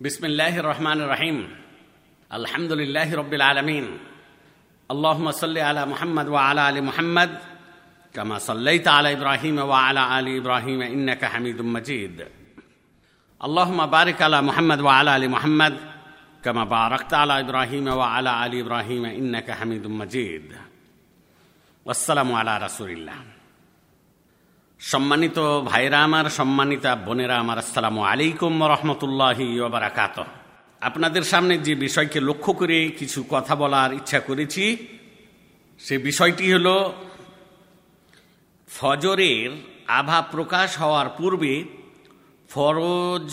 بسم الله الرحمن الرحيم. الحمد لله رب العالمين. اللهم صل على محمد وعلى آل محمد كما صليت على إبراهيم وعلى آل إبراهيم إنك حميد مجيد. اللهم بارك على محمد وعلى آل محمد كما باركت على إبراهيم وعلى آل إبراهيم إنك حميد مجيد. والسلام على رسول الله. সম্মানিত ভাইরা আমার, সম্মানিতা বোনেরা আমার, আসসালামু আলাইকুম রহমতুল্লাহ বারাকাত আপনাদের সামনে যে বিষয়কে লক্ষ্য করে কিছু কথা বলার ইচ্ছা করেছি, সে বিষয়টি হল, ফজরের আভা প্রকাশ হওয়ার পূর্বে ফরজ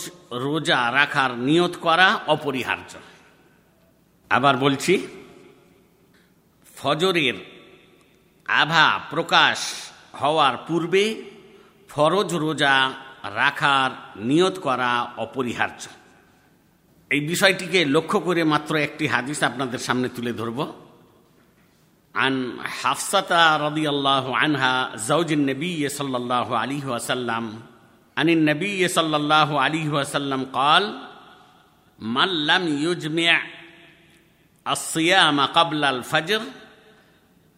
রোজা রাখার নিয়ত করা অপরিহার্য। আবার বলছি, ফজরের আভা প্রকাশ হওয়ার পূর্বে ফরজ রোজা রাখার নিয়ত করা অপরিহার্য এই বিষয়টিকে লক্ষ্য করে মাত্র একটি হাদিস আপনাদের সামনে তুলে ধরব عن حفصة رضي الله عنها زوج النبي صلى الله عليه وسلم عن النبي صلى الله عليه وسلم قال من لم يجمع الصيام قبل الفجر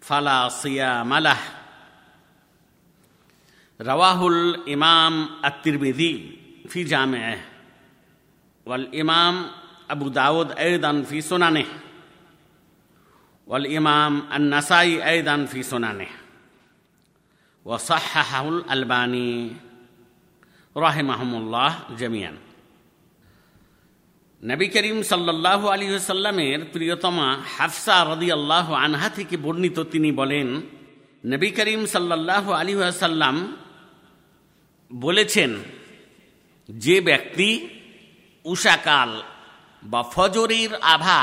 فلا صيام له রওয়াহুল ইমাম আত্মিরবিদি ফি জামে ওয়াল ইমাম আবু দাউদ আয়দান ফি সোনানে। ওয়াল ইমাম আন্নাসাই আয়দান ফি সোনানে। ওয়াসাহাহুল আলবানি। রাহেমাহমুল্লাহ জামিয়ান নবী করিম সাল্লাহ আলী সাল্লামের প্রিয়তমা হাফসা রদি আল্লাহ আনহা থেকে বর্ণিত তিনি বলেন, নবী করিম সাল্লাহ আলী সাল্লাম বলেছেন, যে ব্যক্তি উষাকাল বা ফজরের আভা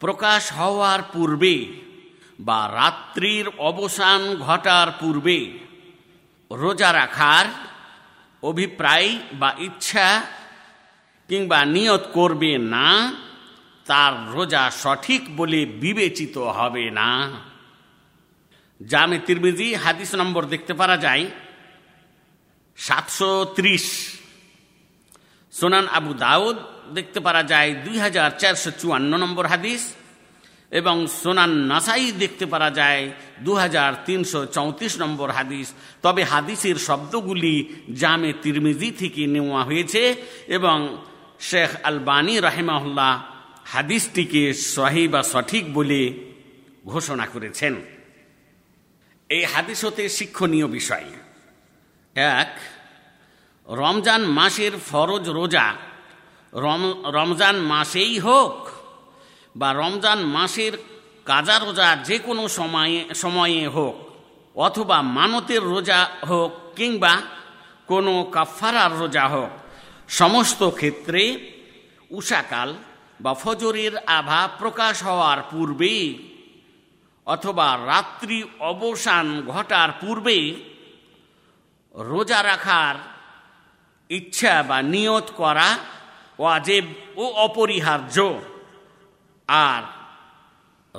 প্রকাশ হওয়ার পূর্বে বা রাত্রির অবসান ঘটার পূর্বে রোজা রাখার অভিপ্রায় বা ইচ্ছা কিংবা নিয়ত করবে না, তার রোজা সঠিক বলে বিবেচিত হবে না। জামে তিরমিজি হাদিস নম্বর দেখতে পারা যায় সাতশো ত্রিশ। সোনান আবু দাউদ দেখতে পারা যায় দুই হাজার চারশো চুয়ান্ন নম্বর হাদিস এবং সোনান নাসাই দেখতে পারা যায় দু হাজার তিনশো চৌত্রিশ নম্বর হাদিস। তবে হাদিসের শব্দগুলি জামে তিরমিজি থেকে নেওয়া হয়েছে এবং শেখ আলবানী রাহেমাহুল্লাহ হাদিসটিকে সহি বা সঠিক বলে ঘোষণা করেছেন। এই হাদিস হতে শিক্ষণীয় বিষয়। এক, রমজান মাসের ফরজ রোজা। রম, রমজান মাসেই হোক বা রমজান মাসের কাজা রোজা যে কোনো সময়ে সময়ে হোক অথবা মানতের রোজা হোক কিংবা কোনো কাফারার রোজা হোক, সমস্ত ক্ষেত্রে উষাকাল বা ফজরের আভা প্রকাশ হওয়ার পূর্বে অথবা রাত্রি অবসান ঘটার পূর্বে রোজা রাখার ইচ্ছা বা নিয়ত করা ওয়াজেব ও অপরিহার্য। আর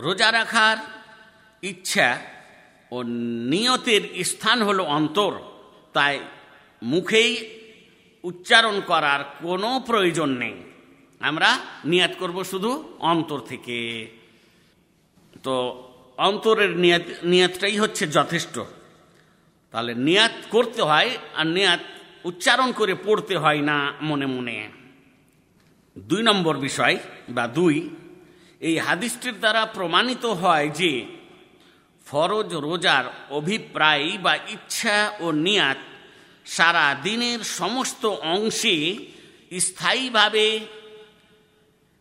রোজা রাখার ইচ্ছা ও নিয়তের স্থান হলো অন্তর, তাই মুখেই উচ্চারণ করার কোনো প্রয়োজন নেই। আমরা নিয়াত করব শুধু অন্তর থেকে। তো অন্তরের নিয়াত, নিয়াতটাই হচ্ছে যথেষ্ট। তাহলে নিয়াত করতে হয় আর নিয়াত উচ্চারণ করে পড়তে হয় না মনে মনে। দুই নম্বর বিষয় বা দুই, এই হাদিসটির দ্বারা প্রমাণিত হয় যে ফরজ রোজার অভিপ্রায় বা ইচ্ছা ও নিয়াত সারা দিনের সমস্ত অংশে স্থায়ীভাবে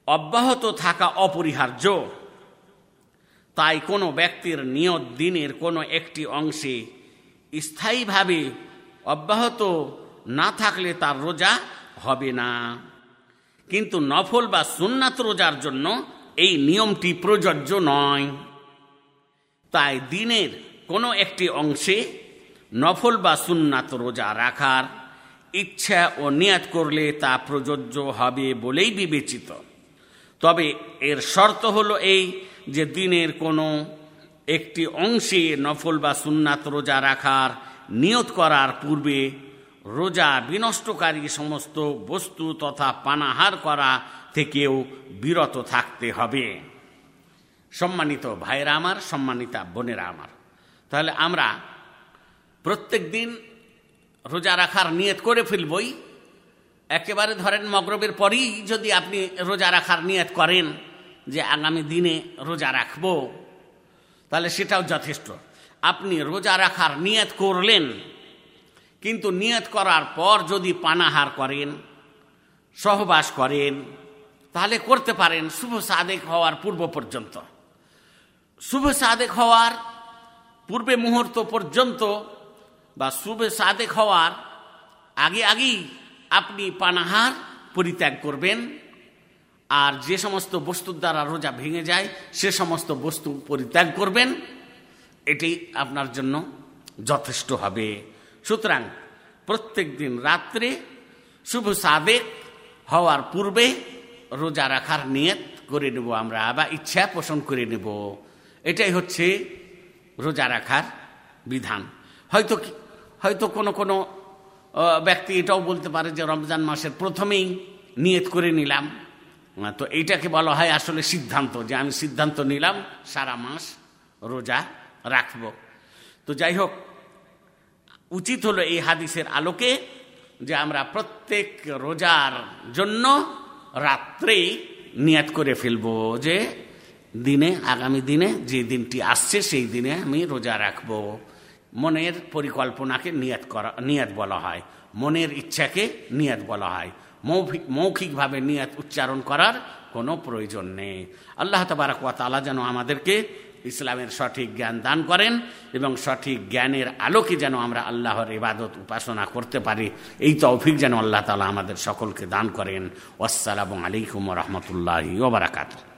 অব্যাহত থাকা অপরিহার্য। তাই কোনো ব্যক্তির নিয়ত দিনের কোনো একটি অংশে স্থায়ীভাবে অব্যাহত না থাকলে তার রোজা হবে না। কিন্তু নফল বা সুন্নাত রোজার জন্য এই নিয়মটি প্রযোজ্য নয়। তাই দিনের কোনো একটি অংশে নফল বা সুন্নাত রোজা রাখার ইচ্ছা ও নিয়াত করলে তা প্রযোজ্য হবে বলেই বিবেচিত। তবে এর শর্ত হলো এই যে দিনের কোনো একটি অংশে নফল বা সুন্নাত রোজা রাখার নিয়ত করার পূর্বে রোজা বিনষ্টকারী সমস্ত বস্তু তথা পানাহার করা থেকেও বিরত থাকতে হবে। সম্মানিত ভাইরা আমার, সম্মানিতা বোনেরা আমার, তাহলে আমরা প্রত্যেক দিন রোজা রাখার নিয়ত করে ফেলবই। একেবারে ধরেন মগরবের পরেই যদি আপনি রোজা রাখার নিয়ত করেন যে আগামী দিনে রোজা রাখব তাহলে সেটাও যথেষ্ট। আপনি রোজা রাখার নিয়ত করলেন, কিন্তু নিয়ত করার পর যদি পানাহার করেন, সহবাস করেন, তাহলে করতে পারেন শুভ সাদেক হওয়ার পূর্ব পর্যন্ত। শুভ সাদেক হওয়ার পূর্বে মুহূর্ত পর্যন্ত বা শুভ সাদেক হওয়ার আগে আগেই আপনি পানাহার পরিত্যাগ করবেন। আর যে সমস্ত বস্তুর দ্বারা রোজা ভেঙে যায়, সে সমস্ত বস্তু পরিত্যাগ করবেন। এটি আপনার জন্য যথেষ্ট হবে। সুতরাং প্রত্যেক দিন রাত্রে শুভ সাবেক হওয়ার পূর্বে রোজা রাখার নিয়ত করে নেব আমরা, বা ইচ্ছা পোষণ করে নেব। এটাই হচ্ছে রোজা রাখার বিধান। হয়তো হয়তো কোনো কোনো ব্যক্তি এটাও বলতে পারে যে রমজান মাসের প্রথমেই নিয়ত করে নিলাম। তো এইটাকে বলা হয় আসলে সিদ্ধান্ত যে আমি সিদ্ধান্ত নিলাম, সারা মাস রোজা রাখব। তো যাই হোক, উচিত হলো এই হাদিসের আলোকে যে আমরা প্রত্যেক রোজার জন্য রাত্রেই নিয়াত করে ফেলব যে দিনে, আগামী দিনে যে দিনটি আসছে, সেই দিনে আমি রোজা রাখব। মনের পরিকল্পনাকে নিয়াত করা, নিয়াত বলা হয়। মনের ইচ্ছাকে নিয়াত বলা হয়। মৌখিক মৌখিকভাবে নিয়ত উচ্চারণ করার কোনো প্রয়োজন নেই। আল্লাহ তবারক তালা যেন আমাদেরকে ইসলামের সঠিক জ্ঞান দান করেন এবং সঠিক জ্ঞানের আলোকে যেন আমরা আল্লাহর ইবাদত উপাসনা করতে পারি। এই তৌফিক যেন আল্লাহ তালা আমাদের সকলকে দান করেন। আসসালামু আলাইকুম রহমতুল্লাহ ওবরাকাতু